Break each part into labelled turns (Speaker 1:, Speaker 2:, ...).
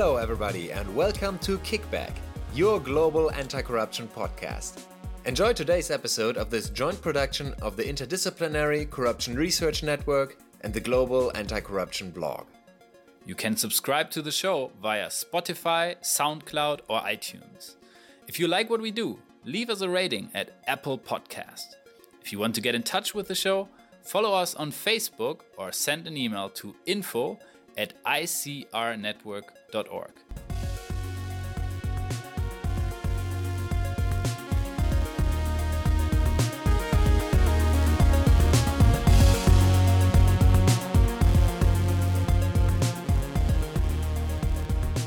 Speaker 1: Hello, everybody, and welcome to Kickback, your global anti corruption podcast. Enjoy today's episode of this joint production of the Interdisciplinary Corruption Research Network and the Global Anti Corruption blog.
Speaker 2: You can subscribe to the show via Spotify, SoundCloud, or iTunes. If you like what we do, leave us a rating at Apple Podcast. If you want to get in touch with the show, follow us on Facebook or send an email to info at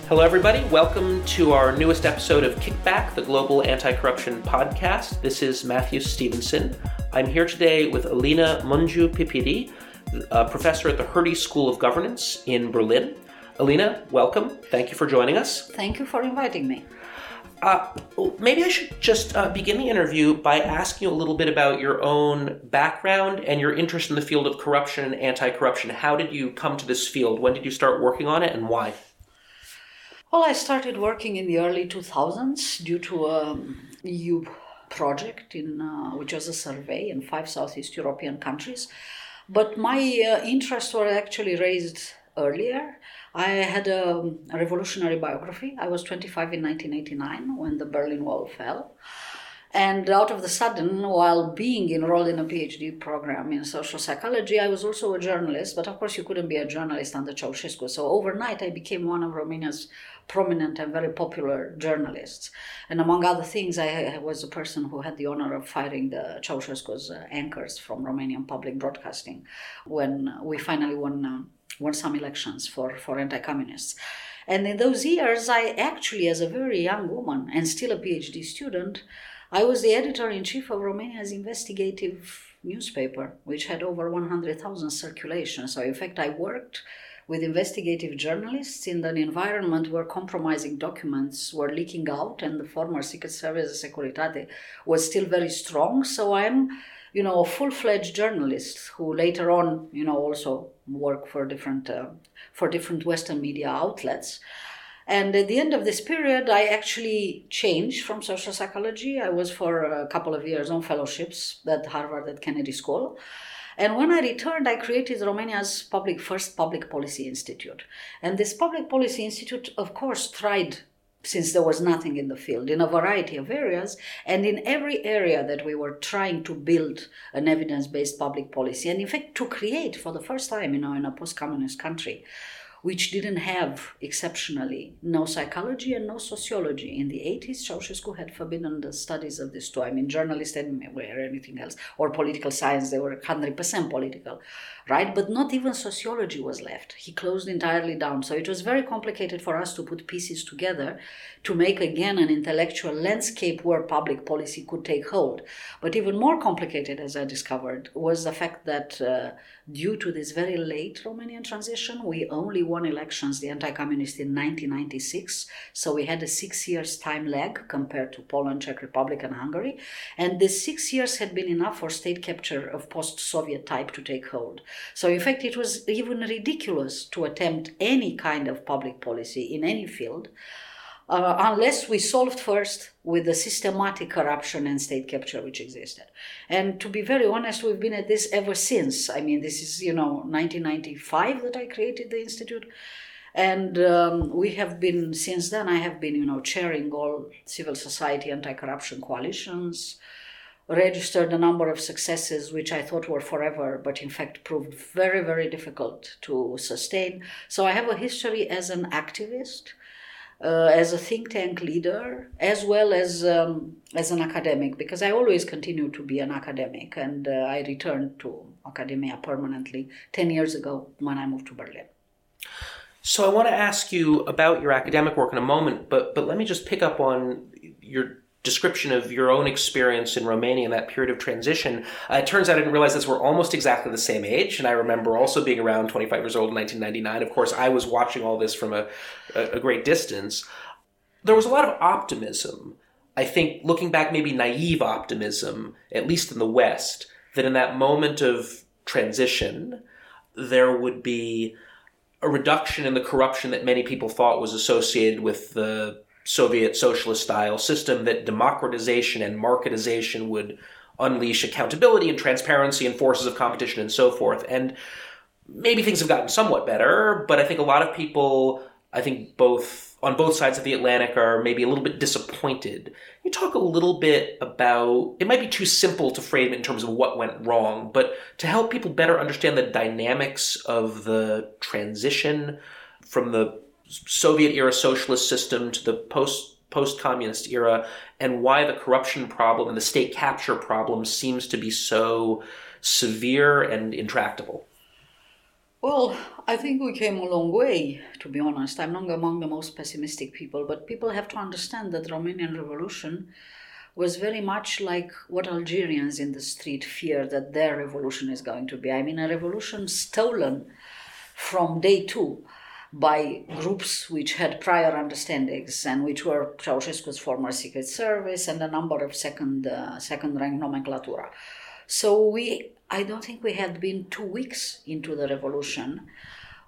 Speaker 3: Hello, everybody. Welcome to our newest episode of Kickback, the Global Anti Corruption Podcast. This is Matthew Stephenson. I'm here today with Alina Mungiu Pippidi, a professor at the Hertie School of Governance in Berlin. Alina, welcome. Thank you for joining us.
Speaker 4: Thank you for inviting me.
Speaker 3: Uh, maybe I should just uh, begin the interview by asking you a little bit about your own background and your interest in the field of corruption and anti corruption. How did you come to this field? When did you start working on it and why?
Speaker 4: Well, I started working in the early 2000s due to a EU project in uh, which was a survey in five Southeast European countries. But my uh, interests were actually raised earlier. I had a, a revolutionary biography. I was 25 in 1989 when the Berlin Wall fell. And out of the sudden, while being enrolled in a PhD program in social psychology, I was also a journalist. But of course, you couldn't be a journalist under Ceausescu. So overnight, I became one of Romania's prominent and very popular journalists. And among other things, I was the person who had the honor of firing the Ceausescu's uh, anchors from Romanian public broadcasting when we finally won, uh, won some elections for, for anti communists. And in those years, I actually, as a very young woman and still a PhD student, I was the editor in chief of Romania's investigative newspaper, which had over 100,000 circulation. So, in fact, I worked with investigative journalists in an environment where compromising documents were leaking out and the former Secret Service Securitate was still very strong. So, I'm you know, a full-fledged journalist who later on, you know, also worked for different uh, for different Western media outlets. And at the end of this period, I actually changed from social psychology. I was for a couple of years on fellowships at Harvard at Kennedy School. And when I returned, I created Romania's public first public policy institute. And this public policy institute, of course, tried since there was nothing in the field in a variety of areas and in every area that we were trying to build an evidence-based public policy and in fact to create for the first time you know in a post-communist country which didn't have exceptionally no psychology and no sociology. In the 80s, Ceausescu had forbidden the studies of this too. I mean, journalists anywhere, anything else, or political science, they were 100% political, right? But not even sociology was left. He closed entirely down. So it was very complicated for us to put pieces together to make again an intellectual landscape where public policy could take hold. But even more complicated, as I discovered, was the fact that uh, due to this very late Romanian transition, we only won elections, the anti-communist, in 1996. So we had a six years time lag compared to Poland, Czech Republic, and Hungary. And the six years had been enough for state capture of post-Soviet type to take hold. So in fact, it was even ridiculous to attempt any kind of public policy in any field uh, unless we solved first with the systematic corruption and state capture which existed. And to be very honest, we've been at this ever since. I mean, this is, you know, 1995 that I created the Institute. And um, we have been, since then, I have been, you know, chairing all civil society anti corruption coalitions, registered a number of successes which I thought were forever, but in fact proved very, very difficult to sustain. So I have a history as an activist uh, as a think tank leader as well as um, as an academic because I always continue to be an academic and uh, I returned to academia permanently 10 years ago when I moved to Berlin.
Speaker 3: So I want to ask you about your academic work in a moment, but but let me just pick up on your description of your own experience in Romania in that period of transition. Uh, it turns out I didn't realize this. We're almost exactly the same age, and I remember also being around 25 years old in 1999. Of course, I was watching all this from a, a, a great distance. There was a lot of optimism. I think, looking back, maybe naive optimism, at least in the West, that in that moment of transition, there would be a reduction in the corruption that many people thought was associated with the Soviet socialist style system, that democratization and marketization would unleash accountability and transparency and forces of competition and so forth. And maybe things have gotten somewhat better, but I think a lot of people, I think both on both sides of the Atlantic are maybe a little bit disappointed. You talk a little bit about it might be too simple to frame it in terms of what went wrong, but to help people better understand the dynamics of the transition from the Soviet era socialist system to the post post communist era and why the corruption problem and the state capture problem seems to be so severe and intractable.
Speaker 4: Well, I think we came a long way, to be honest. I'm not among the most pessimistic people, but people have to understand that the Romanian Revolution was very much like what Algerians in the street fear that their revolution is going to be. I mean, a revolution stolen from day two by groups which had prior understandings and which were Ceausescu's former secret service and a number of second uh, second rank nomenclatura. So we I don't think we had been two weeks into the revolution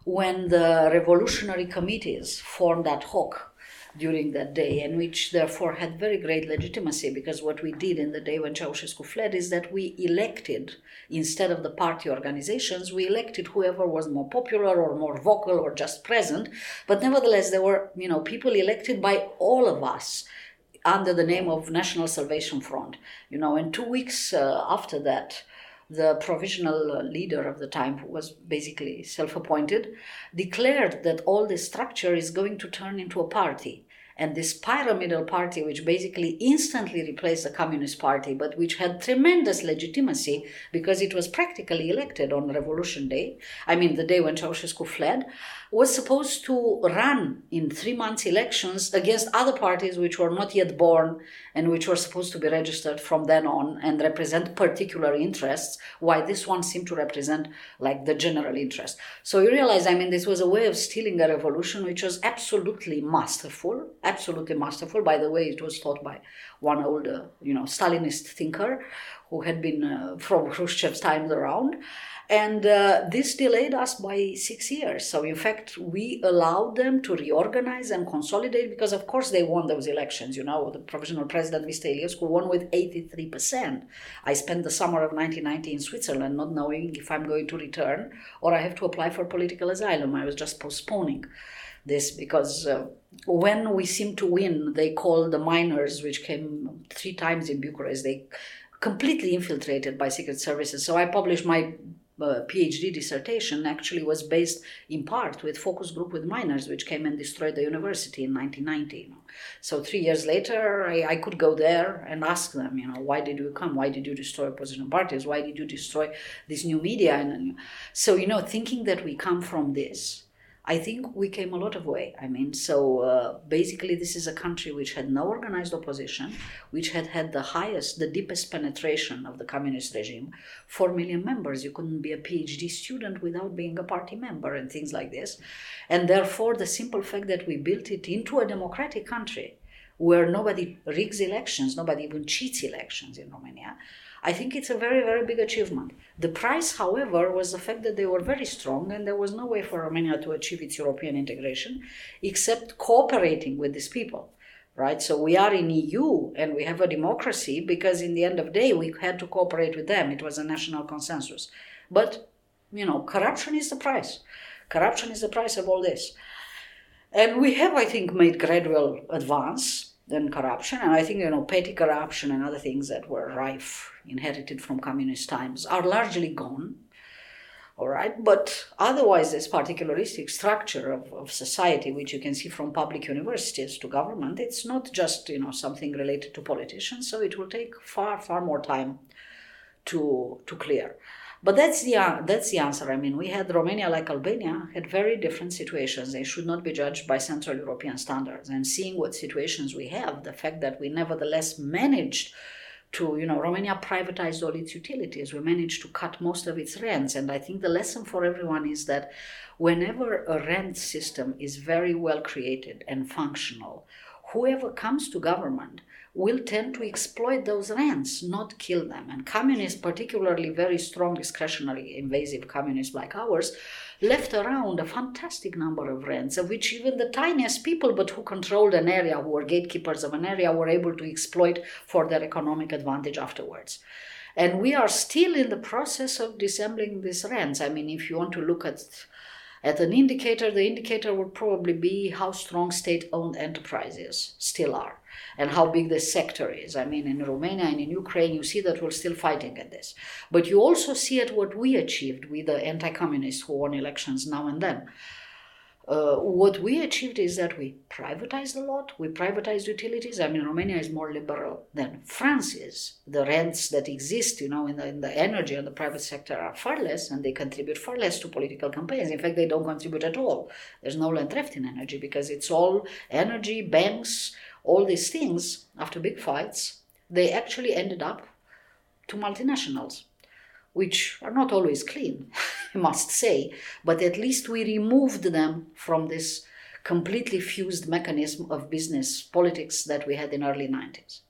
Speaker 4: when the revolutionary committees formed ad hoc during that day, and which therefore had very great legitimacy because what we did in the day when Ceausescu fled is that we elected, instead of the party organizations, we elected whoever was more popular or more vocal or just present. But nevertheless, there were you know people elected by all of us under the name of National Salvation Front. You know, and two weeks uh, after that the provisional leader of the time, who was basically self appointed, declared that all this structure is going to turn into a party. And this pyramidal party, which basically instantly replaced the Communist Party, but which had tremendous legitimacy because it was practically elected on Revolution Day, I mean, the day when Ceausescu fled, was supposed to run in three months elections against other parties which were not yet born and which were supposed to be registered from then on and represent particular interests, why this one seemed to represent like the general interest. So you realize, I mean, this was a way of stealing a revolution which was absolutely masterful, absolutely masterful. By the way, it was taught by one older, you know, Stalinist thinker who had been uh, from Khrushchev's times around. And uh, this delayed us by six years. So, in fact, we allowed them to reorganize and consolidate because, of course, they won those elections. You know, the provisional president, Mr. Iliescu, won with 83%. I spent the summer of 1990 in Switzerland not knowing if I'm going to return or I have to apply for political asylum. I was just postponing this because uh, when we seemed to win, they called the miners, which came three times in Bucharest, they completely infiltrated by secret services. So I published my uh, PhD dissertation actually was based in part with focus group with miners, which came and destroyed the university in 1990. So three years later, I, I, could go there and ask them, you know, why did you come? Why did you destroy opposition parties? Why did you destroy this new media? And so, you know, thinking that we come from this I think we came a lot of way. I mean, so uh, basically, this is a country which had no organized opposition, which had had the highest, the deepest penetration of the communist regime. Four million members. You couldn't be a PhD student without being a party member and things like this. And therefore, the simple fact that we built it into a democratic country where nobody rigs elections, nobody even cheats elections in Romania I think it's a very, very big achievement. The price, however, was the fact that they were very strong and there was no way for Romania to achieve its European integration except cooperating with these people. Right, so we are in EU and we have a democracy because in the end of the day we had to cooperate with them. It was a national consensus, but you know, corruption is the price. Corruption is the price of all this, and we have, I think, made gradual advance in corruption. And I think you know, petty corruption and other things that were rife inherited from communist times are largely gone all right? But otherwise this particularistic structure of, of society which you can see from public universities to government it's not just you know something related to politicians so it will take far far more time to to clear. But that's the that's the answer. I mean we had romania like albania had very different situations. They should not be judged by central european standards. And seeing what situations we have the fact that we nevertheless managed to, you know, Romania privatized all its utilities. We managed to cut most of its rents. And I think the lesson for everyone is that whenever a rent system is very well created and functional, whoever comes to government will tend to exploit those rents, not kill them. And communists, particularly very strong discretionary invasive communists like ours, left around a fantastic number of rents, of which even the tiniest people, but who controlled an area, who were gatekeepers of an area, were able to exploit for their economic advantage afterwards. And we are still in the process of dissembling these rents. I mean, if you want to look at at an indicator, the indicator would probably be how strong state owned enterprises still are and how big the sector is. I mean, in Romania and in Ukraine, you see that we're still fighting at this. But you also see at what we achieved with the anti communists who won elections now and then. Uh, what we achieved is that we privatized a lot. We privatized utilities. I mean, Romania is more liberal than France is. The rents that exist, you know, in the, in the energy and the private sector are far less, and they contribute far less to political campaigns. In fact, they don't contribute at all. There's no land left in energy because it's all energy, banks, all these things. After big fights, they actually ended up to multinationals which are not always clean, I must say, but at least we removed them from this completely fused mechanism of business politics that we had in early 90s.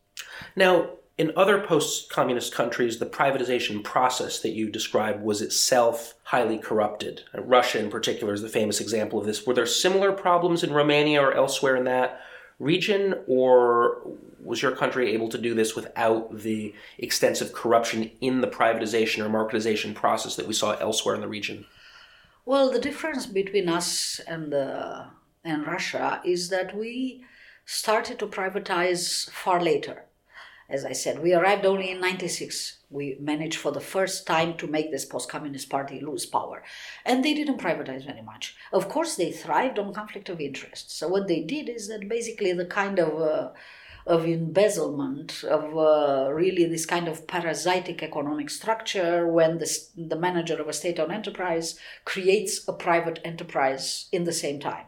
Speaker 3: Now, in other post-communist countries, the privatization process that you described was itself highly corrupted. Russia, in particular, is the famous example of this. Were there similar problems in Romania or elsewhere in that region, or was your country able to do this without the extensive corruption in the privatization or marketization process that we saw elsewhere in the region?
Speaker 4: Well, the difference between us and uh, and Russia is that we started to privatize far later. As I said, we arrived only in 96. We managed for the first time to make this post communist party lose power. And they didn't privatize very much. Of course, they thrived on conflict of interest. So, what they did is that basically the kind of uh, of embezzlement, of uh, really this kind of parasitic economic structure when the, the manager of a state owned enterprise creates a private enterprise in the same time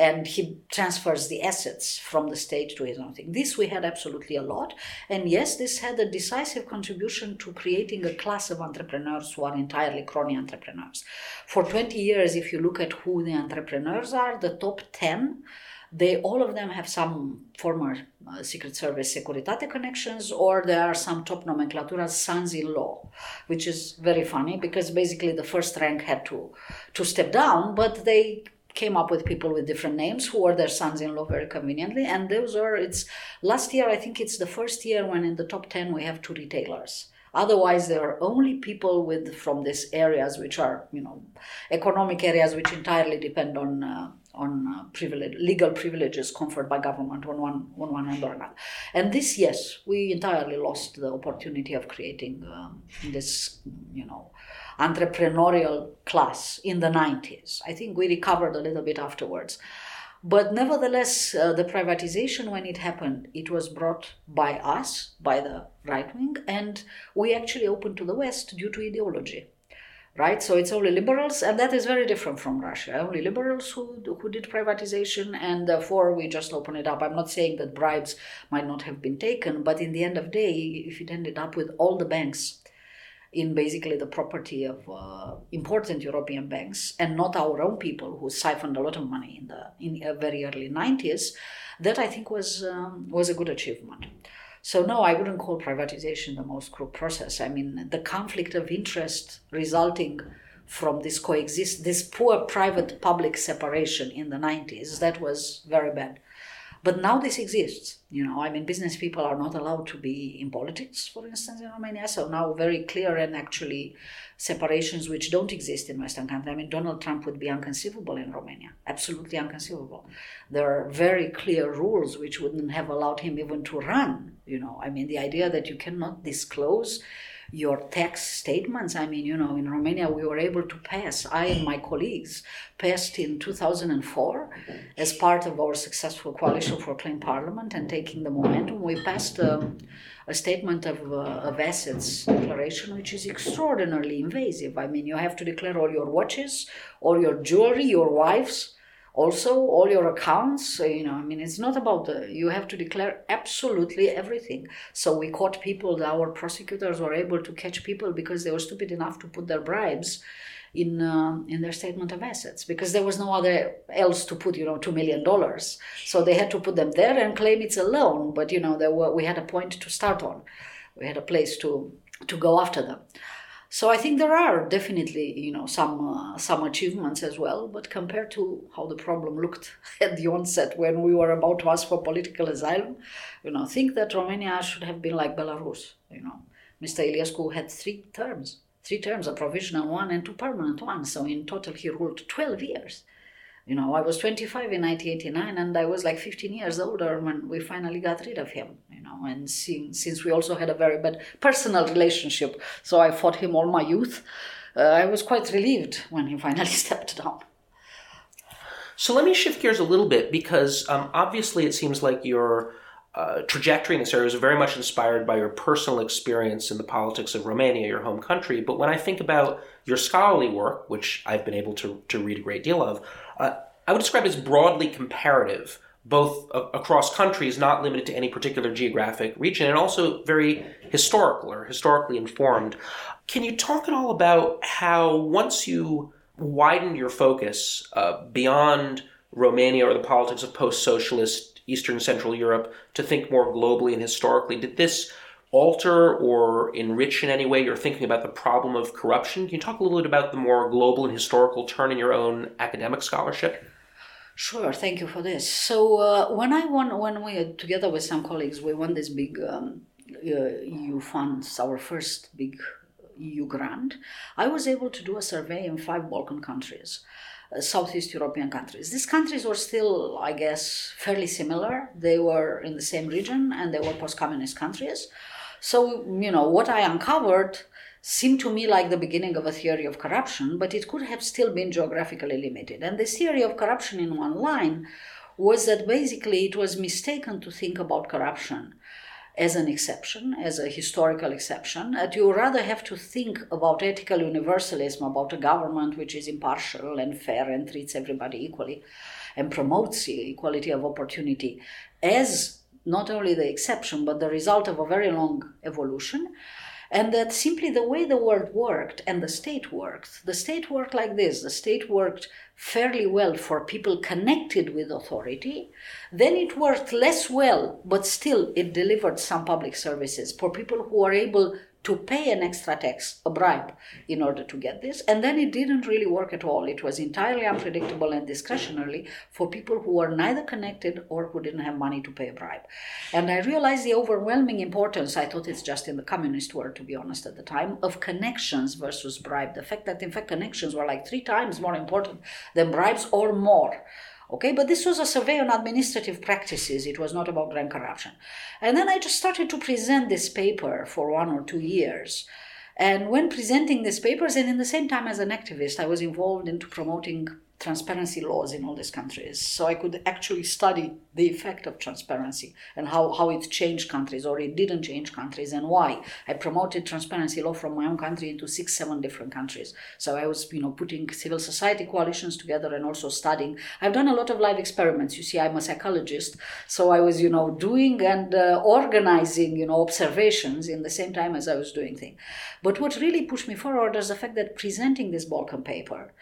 Speaker 4: and he transfers the assets from the state to his own thing. This we had absolutely a lot. And yes, this had a decisive contribution to creating a class of entrepreneurs who are entirely crony entrepreneurs. For 20 years, if you look at who the entrepreneurs are, the top 10 they all of them have some former uh, secret service securitate connections or there are some top nomenclatura sons-in-law which is very funny because basically the first rank had to to step down but they came up with people with different names who are their sons-in-law very conveniently and those are it's last year i think it's the first year when in the top 10 we have two retailers otherwise there are only people with from these areas which are you know economic areas which entirely depend on uh, on uh, privilege, legal privileges conferred by government on one on one hand or another. And this, yes, we entirely lost the opportunity of creating um, this, you know, entrepreneurial class in the 90s. I think we recovered a little bit afterwards. But nevertheless, uh, the privatization, when it happened, it was brought by us, by the right wing, and we actually opened to the West due to ideology right? So it's only liberals, and that is very different from Russia. Only liberals who who did privatization, and therefore we just open it up. I'm not saying that bribes might not have been taken, but in the end of day, if it ended up with all the banks in basically the property of uh, important European banks and not our own people who siphoned a lot of money in the in the very early 90s, that I think was um, was a good achievement. So no, I wouldn't call privatization the most crooked process. I mean, the conflict of interest resulting from this coexist, this poor private public separation in the 90s, that was very bad. But now this exists. You know, I mean, business people are not allowed to be in politics, for instance, in Romania. So now very clear and actually separations which don't exist in Western countries. I mean, Donald Trump would be unconceivable in Romania, absolutely unconceivable. There are very clear rules which wouldn't have allowed him even to run. You know, I mean, the idea that you cannot disclose your tax statements. I mean, you know, in Romania, we were able to pass, I and my colleagues passed in 2004 as part of our successful coalition for clean parliament and taking the momentum. We passed um, a statement of, uh, of assets declaration, which is extraordinarily invasive. I mean, you have to declare all your watches, all your jewelry, your wife's also all your accounts you know i mean it's not about the you have to declare absolutely everything. So we caught people our prosecutors were able to catch people because they were stupid enough to put their bribes in uh, in their statement of assets because there was no other else to put you know two million dollars. So they had to put them there and claim it's a loan but you know there were we had a point to start on. We had a place to to go after them so I think there are definitely you know some uh, some achievements as well but compared to how the problem looked at the onset when we were about to ask for political asylum you know think that Romania should have been like Belarus you know Mr. Iliescu had three terms three terms, a provisional one and two permanent ones. So in total, he ruled 12 years. You know, I was 25 in 1989, and I was like 15 years older when we finally got rid of him. You know, and since, since we also had a very bad personal relationship, so I fought him all my youth. Uh, I was quite relieved when he finally stepped down.
Speaker 3: So let me shift gears a little bit because um, obviously it seems like you're uh, trajectory in this area was very much inspired by your personal experience in the politics of Romania, your home country. But when I think about your scholarly work, which I've been able to, to read a great deal of, uh, I would describe it as broadly comparative, both a- across countries, not limited to any particular geographic region, and also very historical or historically informed. Can you talk at all about how once you widened your focus uh, beyond Romania or the politics of post socialist Eastern Central Europe to think more globally and historically. Did this alter or enrich in any way your thinking about the problem of corruption? Can you talk a little bit about the more global and historical turn in your own academic scholarship?
Speaker 4: Sure, thank you for this. So uh, when I won, when we together with some colleagues, we won this big um, uh, EU funds, our first big EU grant. I was able to do a survey in five Balkan countries. Uh, Southeast European countries. These countries were still, I guess, fairly similar. They were in the same region and they were post communist countries. So, you know, what I uncovered seemed to me like the beginning of a theory of corruption, but it could have still been geographically limited. And this theory of corruption in one line was that basically it was mistaken to think about corruption as an exception, as a historical exception, that you rather have to think about ethical universalism, about a government which is impartial and fair and treats everybody equally and promotes equality of opportunity as not only the exception but the result of a very long evolution and that simply the way the world worked and the state worked, the state worked like this. The state worked fairly well for people connected with authority, then it worked less well, but still it delivered some public services for people who are able to pay an extra tax, a bribe, in order to get this. And then it didn't really work at all. It was entirely unpredictable and discretionary for people who were neither connected or who didn't have money to pay a bribe. And I realized the overwhelming importance, I thought it's just in the communist world, to be honest, at the time, of connections versus bribe. The fact that, in fact, connections were like three times more important than bribes or more. Okay, but this was a survey on administrative practices. It was not about grand corruption. And then I just started to present this paper for one or two years. And when presenting these papers, and in the same time as an activist, I was involved into promoting transparency laws in all these countries. So I could actually study the effect of transparency and how, how it changed countries or it didn't change countries and why. I promoted transparency law from my own country into six, seven different countries. So I was, you know, putting civil society coalitions together and also studying. I've done a lot of live experiments. You see, I'm a psychologist. So I was, you know, doing and uh, organizing, you know, observations in the same time as I was doing things. But what really pushed me forward is the fact that presenting this Balkan paper,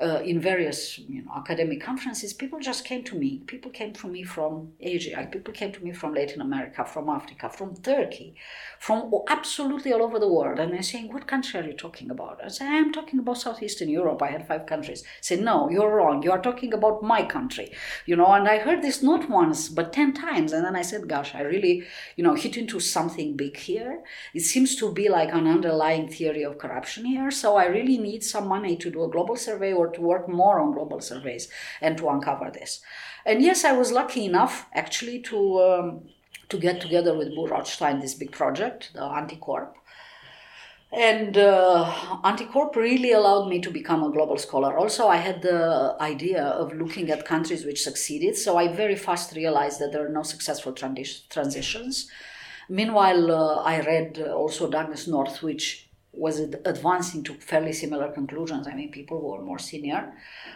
Speaker 4: uh, in various you know, academic conferences, people just came to me. People came to me from Asia, people came to me from Latin America, from Africa, from Turkey, from absolutely all over the world. And they're saying, What country are you talking about? I say, I'm talking about Southeastern Europe. I had five countries. I said, No, you're wrong. You are talking about my country. You know, and I heard this not once, but 10 times. And then I said, Gosh, I really, you know, hit into something big here. It seems to be like an underlying theory of corruption here. So I really need some money to do a global survey or to work more on global surveys and to uncover this. And yes, I was lucky enough actually to um, to get together with Bo Rothstein this big project, the Anticorp. And uh, Anticorp really allowed me to become a global scholar. Also, I had the idea of looking at countries which succeeded, so I very fast realized that there are no successful transitions. Meanwhile, uh, I read also Douglass North, which was advancing to fairly similar conclusions. I mean, people were more senior,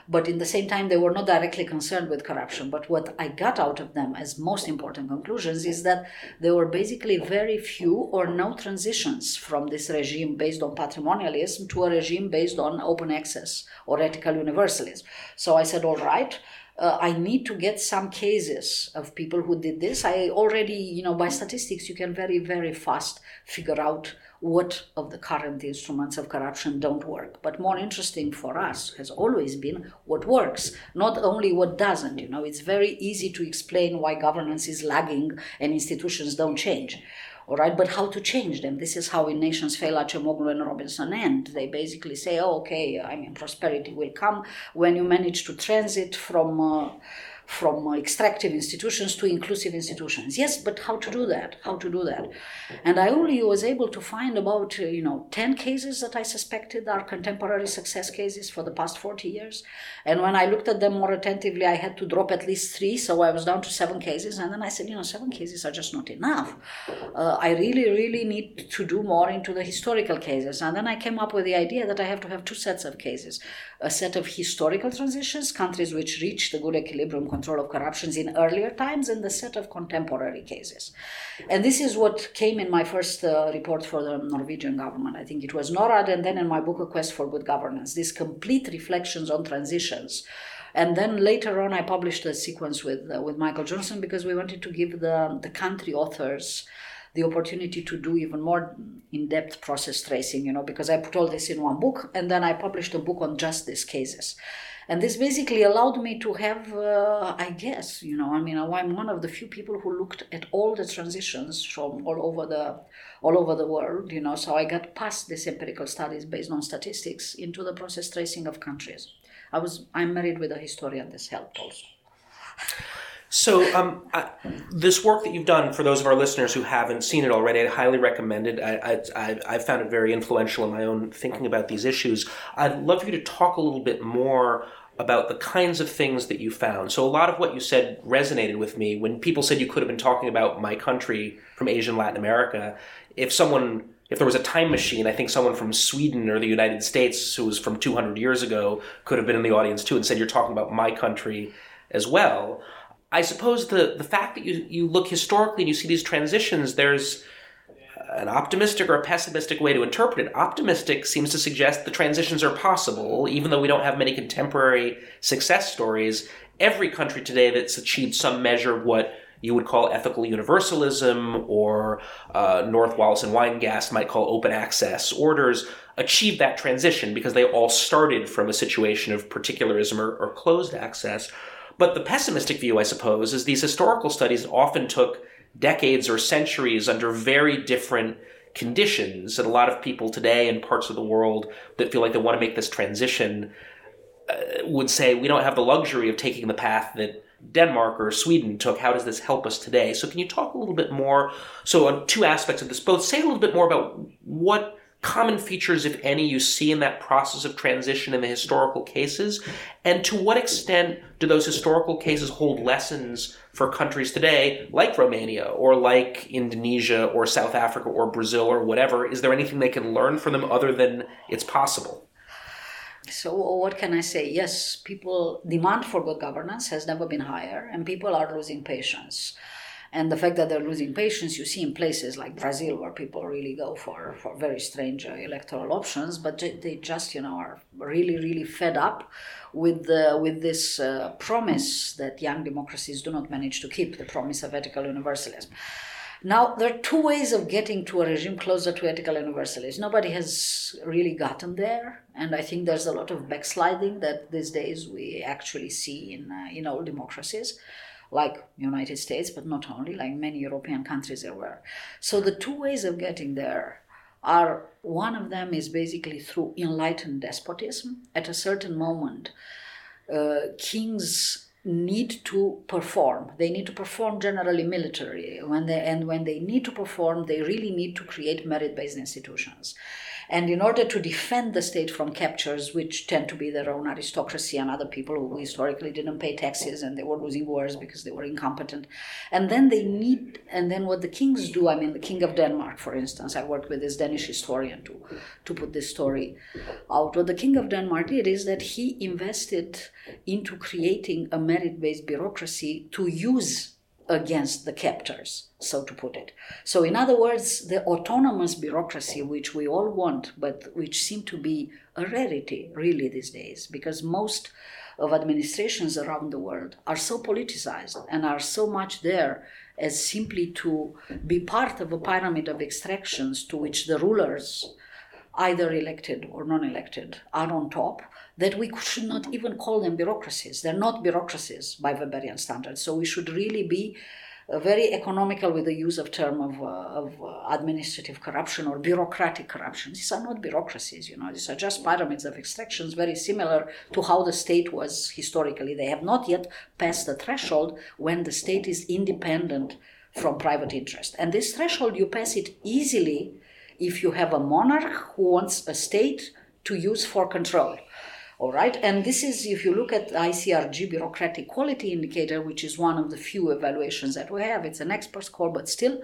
Speaker 4: but in the same time, they were not directly concerned with corruption. But what I got out of them as most important conclusions is that there were basically very few or no transitions from this regime based on patrimonialism to a regime based on open access or ethical universalism. So I said, all right uh, I need to get some cases of people who did this. I already, you know, by statistics, you can very, very fast figure out what of the current instruments of corruption don't work. But more interesting for us has always been what works, not only what doesn't. You know, it's very easy to explain why governance is lagging and institutions don't change all right but how to change them this is how in nations fail acemoglu and robinson end they basically say oh okay i mean prosperity will come when you manage to transit from uh, from extractive institutions to inclusive institutions. Yes, but how to do that? How to do that? And I only was able to find about uh, you know ten cases that I suspected are contemporary success cases for the past forty years. And when I looked at them more attentively, I had to drop at least three, so I was down to seven cases. And then I said, you know, seven cases are just not enough. Uh, I really, really need to do more into the historical cases. And then I came up with the idea that I have to have two sets of cases: a set of historical transitions, countries which reached the good equilibrium control of corruptions in earlier times and the set of contemporary cases. And this is what came in my first uh, report for the Norwegian government. I think it was NORAD, and then in my book, A Quest for Good Governance, these complete reflections on transitions. And then later on, I published a sequence with, uh, with Michael Johnston because we wanted to give the, the country authors the opportunity to do even more in-depth process tracing you know because i put all this in one book and then i published a book on just these cases and this basically allowed me to have uh, i guess you know i mean i'm one of the few people who looked at all the transitions from all over the all over the world you know so i got past these empirical studies based on statistics into the process tracing of countries. I was i'm married with a historian this helped also
Speaker 3: so, um, I, this work that you've done, for those of our listeners who haven't seen it already, I highly recommend it. I, I, I found it very influential in my own thinking about these issues. I'd love you to talk a little bit more about the kinds of things that you found. So, a lot of what you said resonated with me. When people said you could have been talking about my country from Asia and Latin America, if someone if there was a time machine, I think someone from Sweden or the United States who was from 200 years ago could have been in the audience too and said, You're talking about my country as well. I suppose the, the fact that you, you look historically and you see these transitions, there's an optimistic or a pessimistic way to interpret it. Optimistic seems to suggest the transitions are possible, even though we don't have many contemporary success stories. Every country today that's achieved some measure of what you would call ethical universalism or uh, North Wallis and Weingast might call open access orders achieved that transition because they all started from a situation of particularism or, or closed access. But the pessimistic view, I suppose, is these historical studies often took decades or centuries under very different conditions. And a lot of people today in parts of the world that feel like they want to make this transition uh, would say, we don't have the luxury of taking the path that Denmark or Sweden took. How does this help us today? So, can you talk a little bit more? So, on two aspects of this, both say a little bit more about what common features, if any, you see in that process of transition in the historical cases? And to what extent do those historical cases hold lessons for countries today, like Romania or like Indonesia or South Africa or Brazil or whatever? Is there anything they can learn from them other than it's possible?
Speaker 4: So, what can I say? Yes, people demand for good governance has never been higher, and people are losing patience and the fact that they're losing patience you see in places like brazil where people really go for, for very strange uh, electoral options but they just you know are really really fed up with the, with this uh, promise that young democracies do not manage to keep the promise of ethical universalism now, there are two ways of getting to a regime closer to ethical universalism. Nobody has really gotten there, and I think there's a lot of backsliding that these days we actually see in, uh, in old democracies like United States, but not only, like many European countries there were. So the two ways of getting there are one of them is basically through enlightened despotism. At a certain moment, uh, kings need to perform. They need to perform generally military. When they and when they need to perform, they really need to create merit-based institutions. And in order to defend the state from captures, which tend to be their own aristocracy and other people who historically didn't pay taxes and they were losing wars because they were incompetent. And then they need, and then what the kings do, I mean, the king of Denmark, for instance, I worked with this Danish historian to, to put this story out. What the king of Denmark did is that he invested into creating a merit based bureaucracy to use against the captors, so to put it. So, in other words, the autonomous bureaucracy, which we all want, but which seem to be a rarity really these days, because most of administrations around the world are so politicized and are so much there as simply to be part of a pyramid of extractions to which the rulers, either elected or non elected, are on top that we should not even call them bureaucracies. They're not bureaucracies by Weberian standards. So we should really be uh, very economical with the use of term of, uh, of uh, administrative corruption or bureaucratic corruption. These are not bureaucracies, you know. These are just pyramids of extractions, very similar to how the state was historically. They have not yet passed the threshold when the state is independent from private interest. And this threshold, you pass it easily if you have a monarch who wants a state to use for control. All right, and this is if you look at ICRG bureaucratic quality indicator, which is one of the few evaluations that we have. It's an expert score, but still,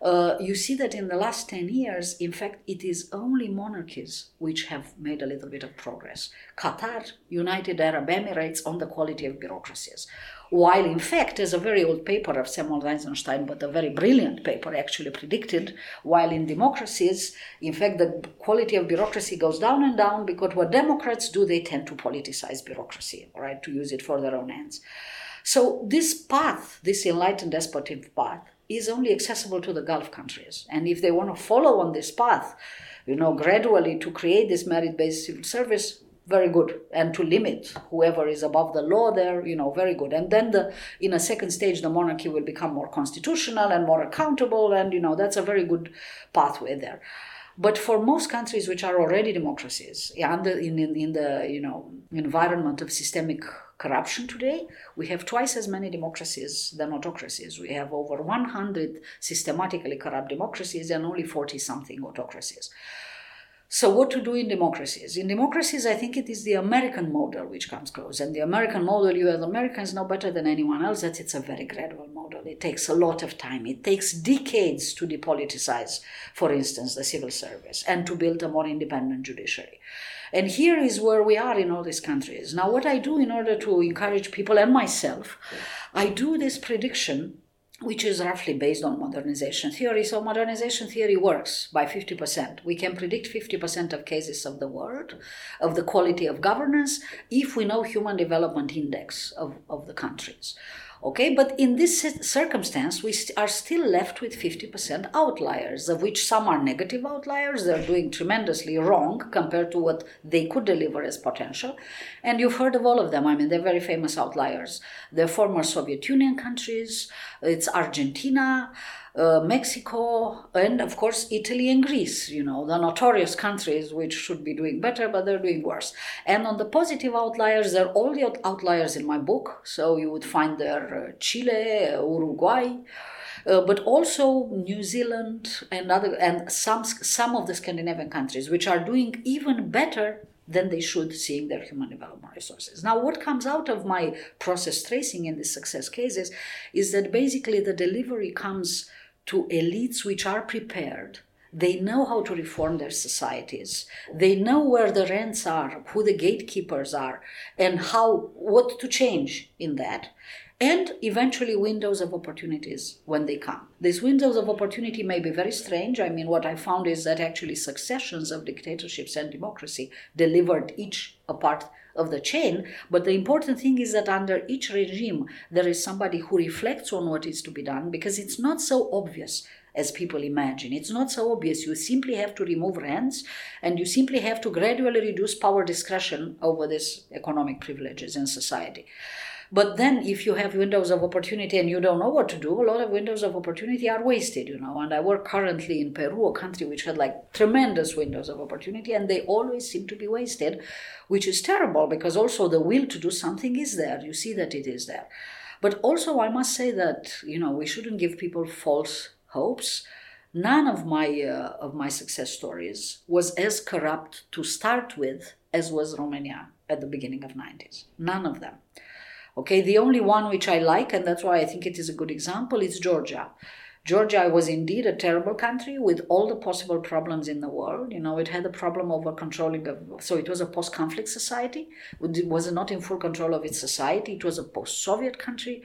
Speaker 4: uh, you see that in the last 10 years, in fact, it is only monarchies which have made a little bit of progress. Qatar, United Arab Emirates on the quality of bureaucracies. While, in fact, as a very old paper of Samuel Eisenstein, but a very brilliant paper actually predicted, while in democracies, in fact, the quality of bureaucracy goes down and down because what Democrats do, they tend to politicize bureaucracy, right, to use it for their own ends. So, this path, this enlightened despotic path, is only accessible to the Gulf countries. And if they want to follow on this path, you know, gradually to create this merit based civil service, very good. And to limit whoever is above the law there you know very good. And then the in a second stage the monarchy will become more constitutional and more accountable and you know that's a very good pathway there. But for most countries which are already democracies under in, in, in the you know environment of systemic corruption today we have twice as many democracies than autocracies. We have over 100 systematically corrupt democracies and only 40 something autocracies so, what to do in democracies? In democracies, I think it is the American model which comes close. And the American model, you as Americans know better than anyone else that it's a very gradual model. It takes a lot of time. It takes decades to depoliticize, for instance, the civil service and to build a more independent judiciary. And here is where we are in all these countries. Now, what I do in order to encourage people and myself, I do this prediction which is roughly based on modernization theory. So, modernization theory works by 50%. We can predict 50% of cases of the world, of the quality of governance, if we know human development index of, of the countries. Okay, but in this circumstance, we st- are still left with 50% outliers, of which some are negative outliers. They're doing tremendously wrong compared to what they could deliver as potential. And you've heard of all of them. I mean, they're very famous outliers. They're former Soviet Union countries, it's Argentina, uh, Mexico, and of course Italy and Greece, you know, the notorious countries which should be doing better, but they're doing worse. And on the positive outliers, there are all the outliers in my book. So you would find there uh, Chile, Uruguay. Uh, but also New Zealand and other and some some of the Scandinavian countries, which are doing even better than they should, seeing their human development resources. Now, what comes out of my process tracing in these success cases is that basically the delivery comes to elites which are prepared. They know how to reform their societies. They know where the rents are, who the gatekeepers are, and how what to change in that. And eventually windows of opportunities when they come. These windows of opportunity may be very strange. I mean, what I found is that actually successions of dictatorships and democracy delivered each a part of the chain. But the important thing is that under each regime, there is somebody who reflects on what is to be done because it's not so obvious as people imagine. It's not so obvious. You simply have to remove rents and you simply have to gradually reduce power discretion over these economic privileges in society. But then, if you have windows of opportunity and you don't know what to do, a lot of windows of opportunity are wasted, you know. And I work currently in Peru, a country which had like tremendous windows of opportunity, and they always seem to be wasted, which is terrible because also the will to do something is there. You see that it is there. But also, I must say that, you know, we shouldn't give people false hopes. none of my uh, of my success stories was as corrupt to start with as was Romania at the beginning of 90s. None of them. Okay, the only one which I like, and that's why I think it is a good example, is Georgia. Georgia was indeed a terrible country with all the possible problems in the world. You know, it had a problem over controlling, so it was a post conflict society. It was not in full control of its society. It was a post Soviet country.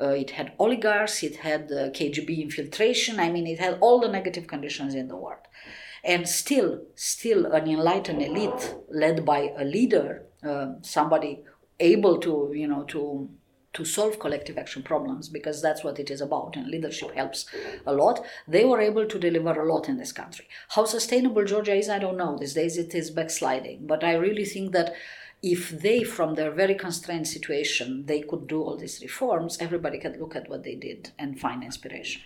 Speaker 4: Uh, it had oligarchs, it had uh, KGB infiltration. I mean, it had all the negative conditions in the world. And still, still, an enlightened elite led by a leader, uh, somebody able to, you know, to to solve collective action problems because that's what it is about and leadership helps a lot. They were able to deliver a lot in this country. How sustainable georgia is i don't know. These days it is backsliding. But i really think that if they from their very constrained situation they could do all these reforms everybody can look at what they did and find inspiration.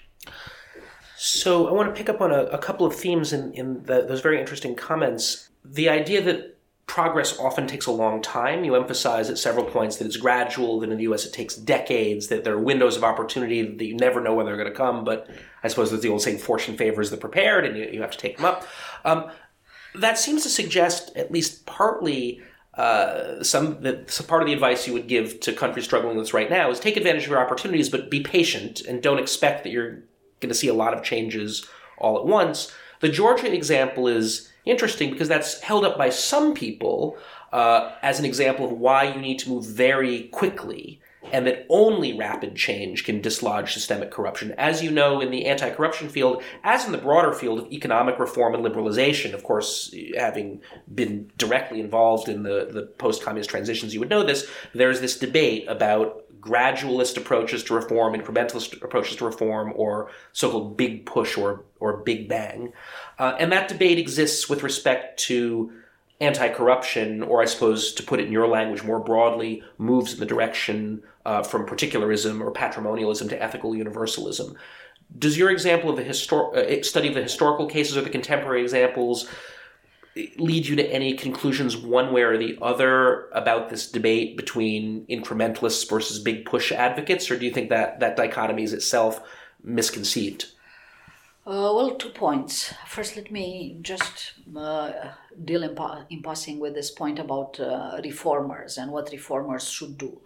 Speaker 3: So i want to pick up on a, a couple of themes in, in the, those very interesting comments. The idea that progress often takes a long time. You emphasize at several points that it's gradual, that in the US it takes decades, that there are windows of opportunity that you never know when they're going to come. But I suppose there's the old saying, fortune favors the prepared, and you, you have to take them up. Um, that seems to suggest, at least partly, uh, some, that, some part of the advice you would give to countries struggling with this right now is take advantage of your opportunities, but be patient and don't expect that you're going to see a lot of changes all at once. The Georgia example is interesting because that's held up by some people uh, as an example of why you need to move very quickly and that only rapid change can dislodge systemic corruption. As you know, in the anti corruption field, as in the broader field of economic reform and liberalization, of course, having been directly involved in the, the post communist transitions, you would know this, there's this debate about gradualist approaches to reform, incrementalist approaches to reform, or so called big push or, or big bang. Uh, and that debate exists with respect to anti corruption, or I suppose to put it in your language more broadly, moves in the direction uh, from particularism or patrimonialism to ethical universalism. Does your example of the histor- uh, study of the historical cases or the contemporary examples lead you to any conclusions one way or the other about this debate between incrementalists versus big push advocates, or do you think that that dichotomy is itself misconceived?
Speaker 4: Uh, well, two points. First, let me just uh, deal in, pa- in, passing with this point about uh, reformers and what reformers should do.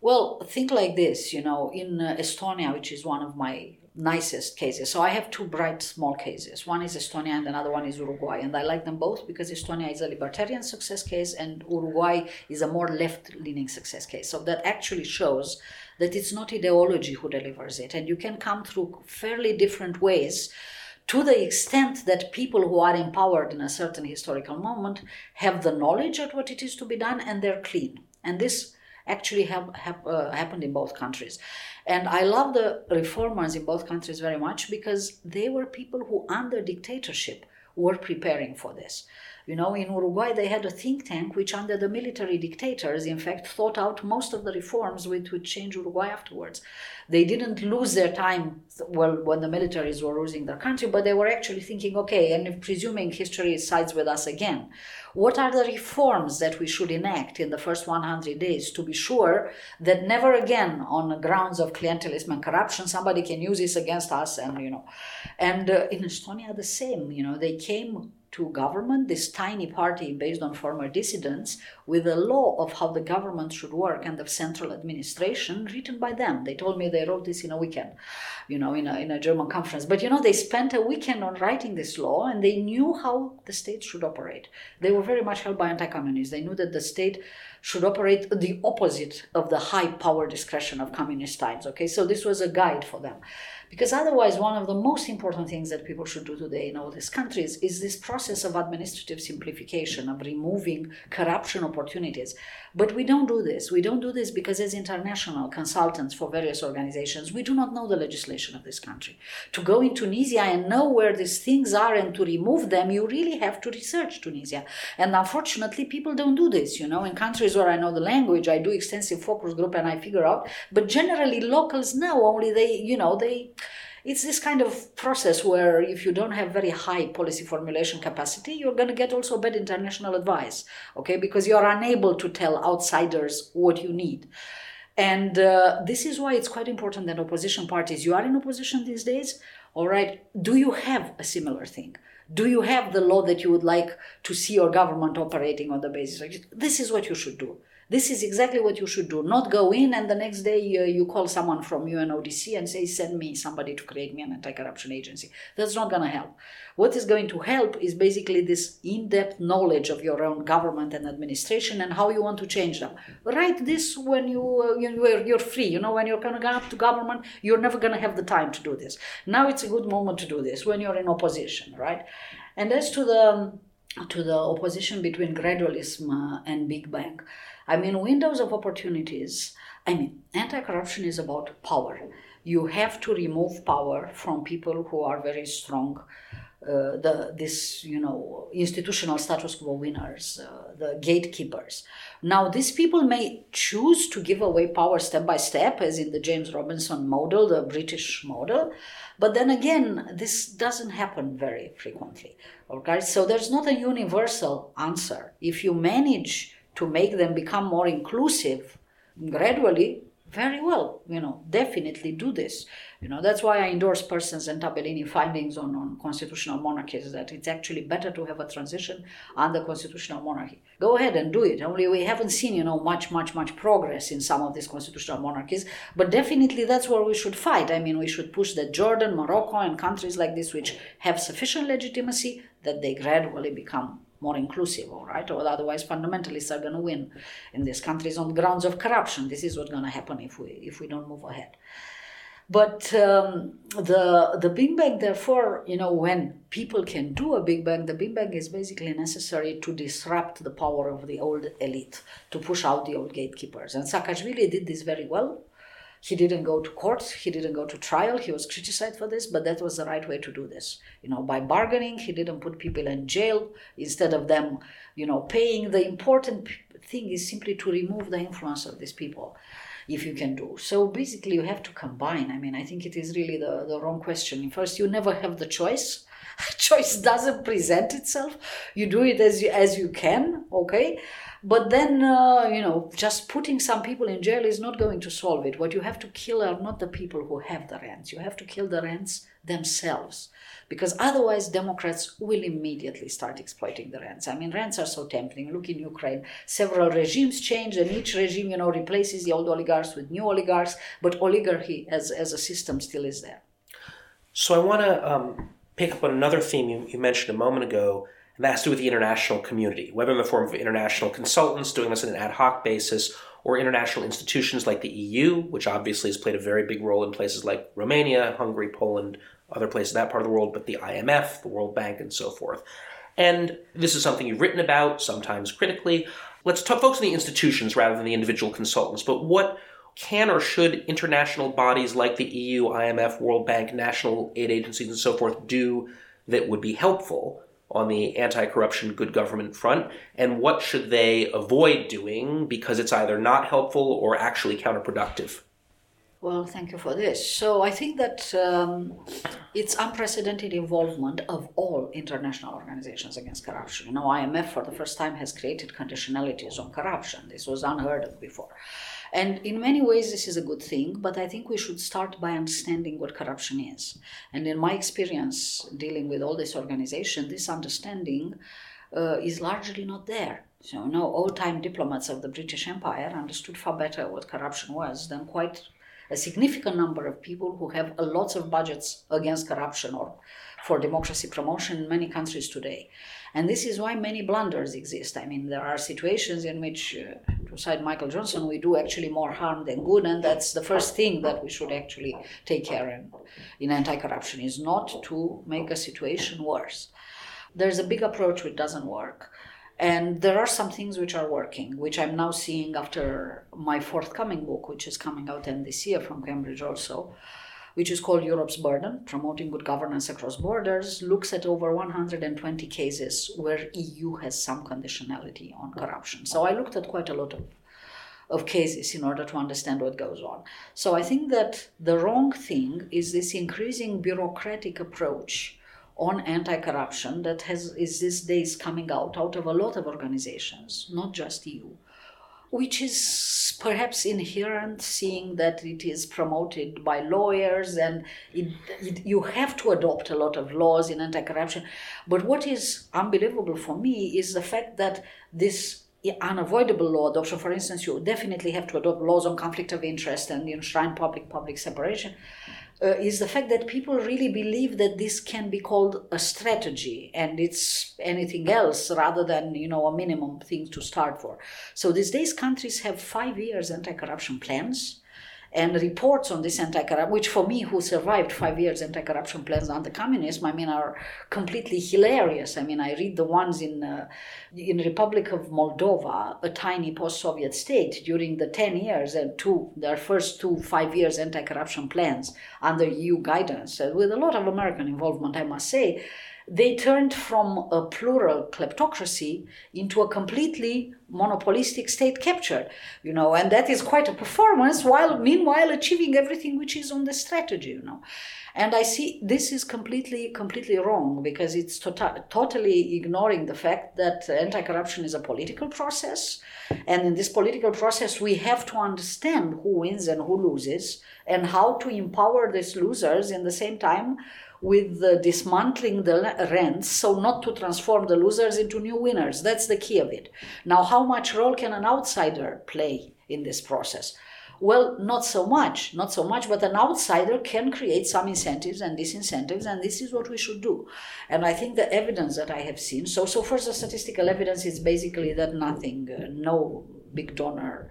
Speaker 4: Well, think like this you know, in Estonia, which is one of my nicest cases. So I have two bright small cases. One is Estonia and another one is Uruguay. And I like them both because Estonia is a libertarian success case and Uruguay is a more left leaning success case. So that actually shows that it's not ideology who delivers it. And you can come through fairly different ways to the extent that people who are empowered in a certain historical moment have the knowledge of what it is to be done and they're clean. And this actually have, have uh, happened in both countries. And I love the reformers in both countries very much because they were people who, under dictatorship, were preparing for this. You know, in Uruguay, they had a think tank which, under the military dictators, in fact, thought out most of the reforms which would change Uruguay afterwards. They didn't lose their time, well, when the militaries were losing their country, but they were actually thinking, okay, and presuming history sides with us again, what are the reforms that we should enact in the first 100 days to be sure that never again, on grounds of clientelism and corruption, somebody can use this against us? And, you know, and uh, in Estonia, the same, you know, they came to government, this tiny party based on former dissidents, with a law of how the government should work and of central administration written by them. They told me they wrote this in a weekend, you know, in a, in a German conference. But, you know, they spent a weekend on writing this law and they knew how the state should operate. They were very much held by anti communists. They knew that the state should operate the opposite of the high power discretion of communist times. Okay, so this was a guide for them. Because otherwise, one of the most important things that people should do today in all these countries is this process of administrative simplification, of removing corruption opportunities. But we don't do this. We don't do this because, as international consultants for various organizations, we do not know the legislation of this country. To go in Tunisia and know where these things are and to remove them, you really have to research Tunisia. And unfortunately, people don't do this. You know, in countries where I know the language, I do extensive focus group and I figure out. But generally, locals know only they, you know, they it's this kind of process where if you don't have very high policy formulation capacity you're going to get also bad international advice okay because you're unable to tell outsiders what you need And uh, this is why it's quite important that opposition parties, you are in opposition these days, all right, do you have a similar thing? Do you have the law that you would like to see your government operating on the basis? Of? This is what you should do. This is exactly what you should do. Not go in and the next day uh, you call someone from UNODC and say, send me somebody to create me an anti corruption agency. That's not going to help. What is going to help is basically this in depth knowledge of your own government and administration and how you want to change them. Write this when you, uh, you're free. You know, when you're going to go up to government, you're never going to have the time to do this. Now it's a good moment to do this when you're in opposition, right? And as to the to the opposition between gradualism uh, and big bang I mean, windows of opportunities. I mean, anti corruption is about power. You have to remove power from people who are very strong. Uh, the this you know institutional status quo winners, uh, the gatekeepers. Now these people may choose to give away power step by step, as in the James Robinson model, the British model, but then again, this doesn't happen very frequently. Okay, so there's not a universal answer. If you manage to make them become more inclusive gradually very well you know definitely do this. You know that's why i endorse Persson and Tabellini findings on, on constitutional monarchies that it's actually better to have a transition under constitutional monarchy. Go ahead and do it. Only we haven't seen you know much much much progress in some of these constitutional monarchies but definitely that's where we should fight. I mean we should push that jordan morocco and countries like this which have sufficient legitimacy that they gradually become more inclusive, all right? Or otherwise, fundamentalists are going to win in these countries on grounds of corruption. This is what's going to happen if we if we don't move ahead. But um, the the Big Bang, therefore, you know, when people can do a Big Bang, the Big Bang is basically necessary to disrupt the power of the old elite, to push out the old gatekeepers. And Saakashvili did this very well. He didn't go to court, he didn't go to trial, he was criticized for this, but that was the right way to do this. You know, by bargaining, he didn't put people in jail instead of them, you know, paying. The important thing is simply to remove the influence of these people if you can do. So basically, you have to combine. I mean, I think it is really the, the wrong question. First, you never have the choice. choice doesn't present itself. You do it as you, as you can, okay? But then, uh, you know, just putting some people in jail is not going to solve it. What you have to kill are not the people who have the rents. You have to kill the rents themselves. Because otherwise, Democrats will immediately start exploiting the rents. I mean, rents are so tempting. Look in Ukraine, several regimes change, and each regime, you know, replaces the old oligarchs with new oligarchs, but oligarchy as, as a system still is there.
Speaker 3: So I want to um, pick up on another theme you, you mentioned a moment ago and that has to do with the international community, whether in the form of international consultants doing this on an ad hoc basis or international institutions like the EU, which obviously has played a very big role in places like Romania, Hungary, Poland, other places in that part of the world, but the IMF, the World Bank, and so forth. And this is something you've written about, sometimes critically. Let's talk, focus on the institutions rather than the individual consultants. But what can or should international bodies like the EU, IMF, World Bank, national aid agencies, and so forth do that would be helpful on the anti corruption good government front, and what should they avoid doing because it's either not helpful or actually counterproductive?
Speaker 4: Well, thank you for this. So I think that um, it's unprecedented involvement of all international organizations against corruption. You know, IMF for the first time has created conditionalities on corruption. This was unheard of before. And in many ways, this is a good thing, but I think we should start by understanding what corruption is. And in my experience dealing with all this organization, this understanding uh, is largely not there. So, no, old time diplomats of the British Empire understood far better what corruption was than quite a significant number of people who have a lots of budgets against corruption or for democracy promotion in many countries today. And this is why many blunders exist. I mean, there are situations in which, uh, cite Michael Johnston, we do actually more harm than good, and that's the first thing that we should actually take care in, in anti corruption is not to make a situation worse. There's a big approach which doesn't work. And there are some things which are working, which I'm now seeing after my forthcoming book, which is coming out end this year from Cambridge also, which is called Europe's Burden Promoting Good Governance Across Borders, looks at over 120 cases where EU has some conditionality on corruption. So I looked at quite a lot of of cases in order to understand what goes on. So I think that the wrong thing is this increasing bureaucratic approach on anti-corruption that has is these days coming out out of a lot of organizations, not just EU, which is perhaps inherent, seeing that it is promoted by lawyers and it, it, you have to adopt a lot of laws in anti corruption. But what is unbelievable for me is the fact that this unavoidable law adoption, for instance, you definitely have to adopt laws on conflict of interest and enshrine public public separation uh, is the fact that people really believe that this can be called a strategy and it's anything else rather than you know a minimum thing to start for. So these days countries have five years anti-corruption plans and reports on this anti-corruption, which for me, who survived five years anti-corruption plans under communism, I mean, are completely hilarious. I mean, I read the ones in uh, in Republic of Moldova, a tiny post-Soviet state, during the ten years and two their first two five years anti-corruption plans under EU guidance, uh, with a lot of American involvement, I must say they turned from a plural kleptocracy into a completely monopolistic state capture, you know and that is quite a performance while meanwhile achieving everything which is on the strategy you know. And i see this is completely completely wrong because it's tota- totally ignoring the fact that anti-corruption is a political process. And in this political process we have to understand who wins and who loses and how to empower these losers in the same time with dismantling the rents so not to transform the losers into new winners. That's the key of it. Now how much role can an outsider play in this process? Well not so much not so much but an outsider can create some incentives and disincentives and this is what we should do. And i think the evidence that i have seen so so first the statistical evidence is basically that nothing uh, no big donor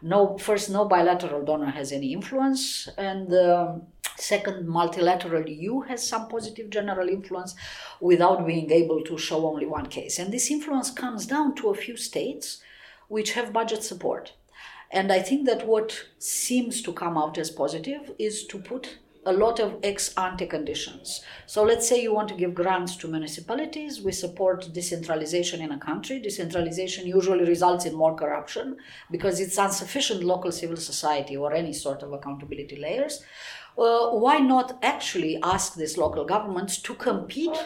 Speaker 4: no first no bilateral donor has any influence and um, Second, multilateral EU has some positive general influence without being able to show only one case. And this influence comes down to a few states which have budget support. And I think that what seems to come out as positive is to put a lot of ex ante conditions. So let's say you want to give grants to municipalities, we support decentralization in a country. Decentralization usually results in more corruption because it's insufficient local civil society or any sort of accountability layers uh, why not actually ask these local governments to compete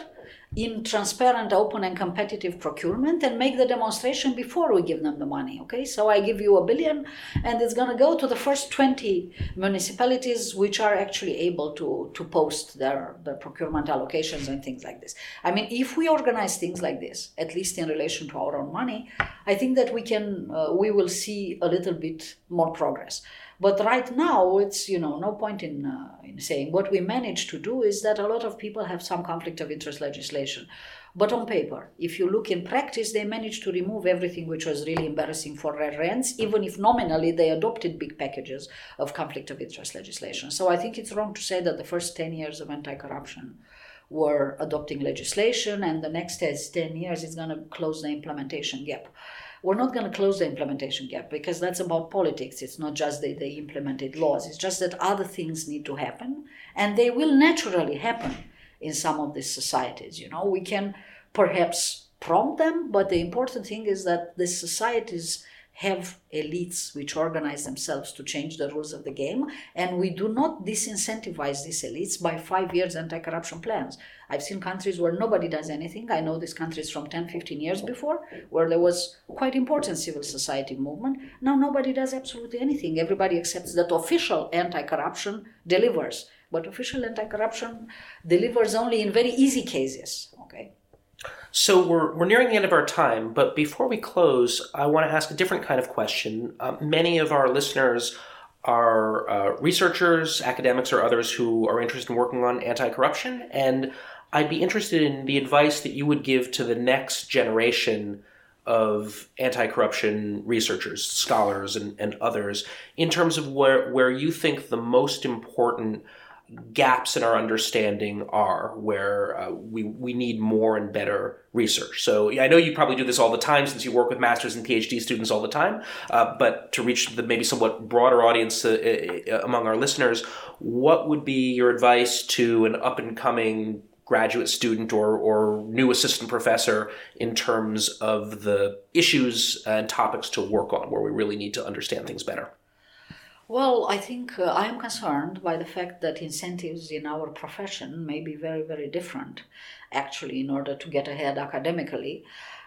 Speaker 4: in transparent, open, and competitive procurement and make the demonstration before we give them the money. Okay, so I give you a billion, and it's going to go to the first 20 municipalities which are actually able to, to post their, their procurement allocations and things like this. I mean, if we organize things like this, at least in relation to our own money, I think that we can, uh, we will see a little bit more progress. But right now, it's you know no point in uh, in saying what we managed to do is that a lot of people have some conflict of interest legislation. But on paper, if you look in practice, they managed to remove everything which was really embarrassing for rents, even if nominally they adopted big packages of conflict of interest legislation. So I think it's wrong to say that the first 10 years of anti corruption were adopting legislation and the next 10 years is going to close the implementation gap we're not going to close the implementation gap because that's about politics. It's not just that they implemented laws, it's just that other things need to happen and they will naturally happen in some of these societies. You know, we can perhaps prompt them, but the important thing is that the societies have elites which organize themselves to change the rules of the game, and we do not disincentivize these elites by five years anti corruption plans. I've seen countries where nobody does anything. I know these countries from 10, 15 years before, where there was quite important civil society movement. Now nobody does absolutely anything. Everybody accepts that official anti corruption delivers. But official anti corruption delivers only in very easy cases.
Speaker 3: So we're, we're nearing the end of our time, but before we close, I want to ask a different kind of question. Uh, many of our listeners are uh, researchers, academics, or others who are interested in working on anti corruption, and I'd be interested in the advice that you would give to the next generation of anti corruption researchers, scholars, and, and others in terms of where, where you think the most important gaps in our understanding are where uh, we, we need more and better research. So I know you probably do this all the time since you work with masters and PhD students all the time, uh, but to reach the maybe somewhat broader audience uh, uh among our listeners, what would be your advice to an up and coming graduate student or, or new assistant professor in terms of the issues and topics to work on where we really need to understand things better?
Speaker 4: Well, I think uh, I am concerned by the fact that incentives in our profession may be very, very different, actually, in order to get ahead academically.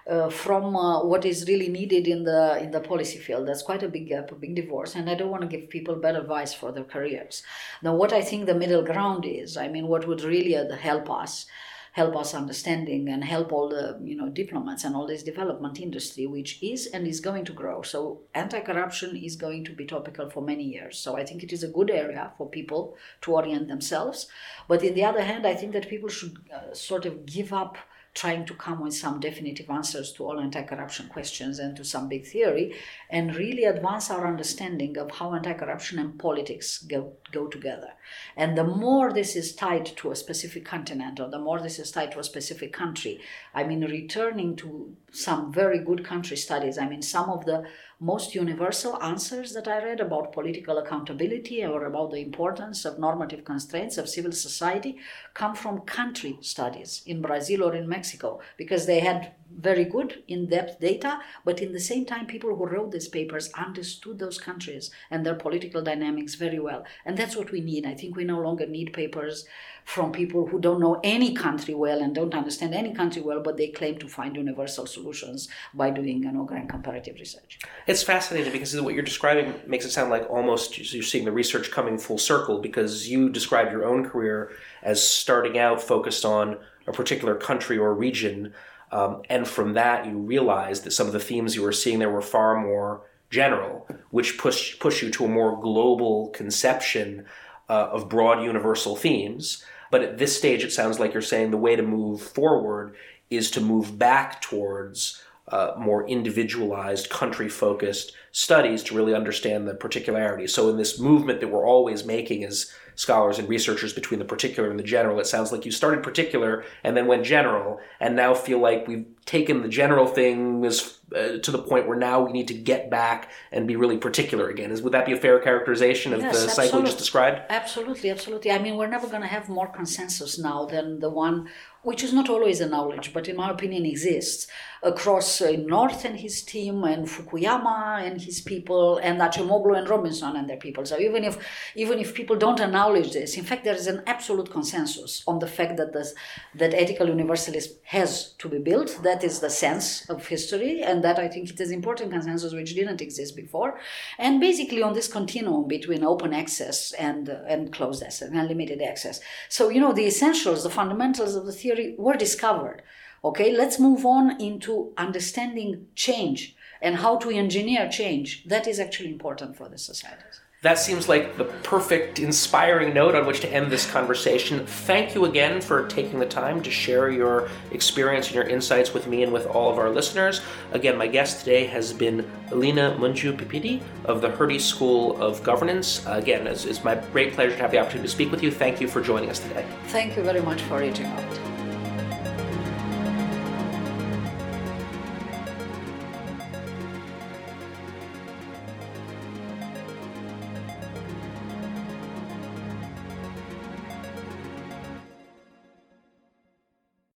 Speaker 4: uh, from uh, what is really needed in the in the policy field. That's quite a big gap, a big divorce, and I don't want to give people bad advice for their careers. Now, what I think the middle ground is, I mean, what would really uh, help us help us understanding and help all the you know diplomats and all this development industry which is and is going to grow. So anti-corruption is going to be topical for many years. So i think it is a good area for people to orient themselves. But in the other hand i think that people should uh, sort of give up trying to come with some definitive answers to all anti-corruption questions and to some big theory and really advance our understanding of how anti-corruption and politics go, go together. And the more this is tied to a specific continent or the more this is tied to a specific country i mean returning to some very good country studies i mean some of the most universal answers that I read about political accountability or about the importance of normative constraints of civil society come from country studies in Brazil or in Mexico because they had very good in-depth data but in the same time people who wrote these papers understood those countries and their political dynamics very well. And that's what we need. I think we no longer need papers from people who don't know any country well and don't understand any country well but they claim to find universal solutions by doing you know grand comparative research.
Speaker 3: It's fascinating because what you're describing makes it sound like almost you're seeing the research coming full circle because you describe your own career as starting out focused on a particular country or region um, and from that, you realized that some of the themes you were seeing there were far more general, which push push you to a more global conception uh, of broad universal themes. But at this stage, it sounds like you're saying the way to move forward is to move back towards uh, more individualized, country focused studies to really understand the particularities. So, in this movement that we're always making as scholars and researchers between the particular and the general, it sounds like you started particular and then went general, and now feel like we've taken the general things uh, to the point where now we need to get back and be really particular again. Is would that be a fair characterization of yes, the cycle you just described?
Speaker 4: Absolutely, absolutely. I mean, we're never going to have more consensus now than the one which is not always a knowledge, but in my opinion exists across uh, North and his team, and Fukuyama and his people, and Acemoglu and Robinson and their people. So even if even if people don't acknowledge this, in fact, there is an absolute consensus on the fact that this, that ethical universalism has to be built. That is the sense of history, and that I think it is important consensus which didn't exist before. And basically on this continuum between open access and uh, and closed access and limited access. So you know the essentials, the fundamentals of the theory were discovered Okay, let's move on into understanding change and how to engineer change. That is actually important for the societies.
Speaker 3: That seems like the perfect, inspiring note on which to end this conversation. Thank you again for taking the time to share your experience and your insights with me and with all of our listeners. Again, my guest today has been Alina Mungiu-Pippidi of the Hertie School of Governance. Again, it's, it's my great pleasure to have the opportunity to speak with you. Thank you for joining us today.
Speaker 4: Thank you very much for reaching out.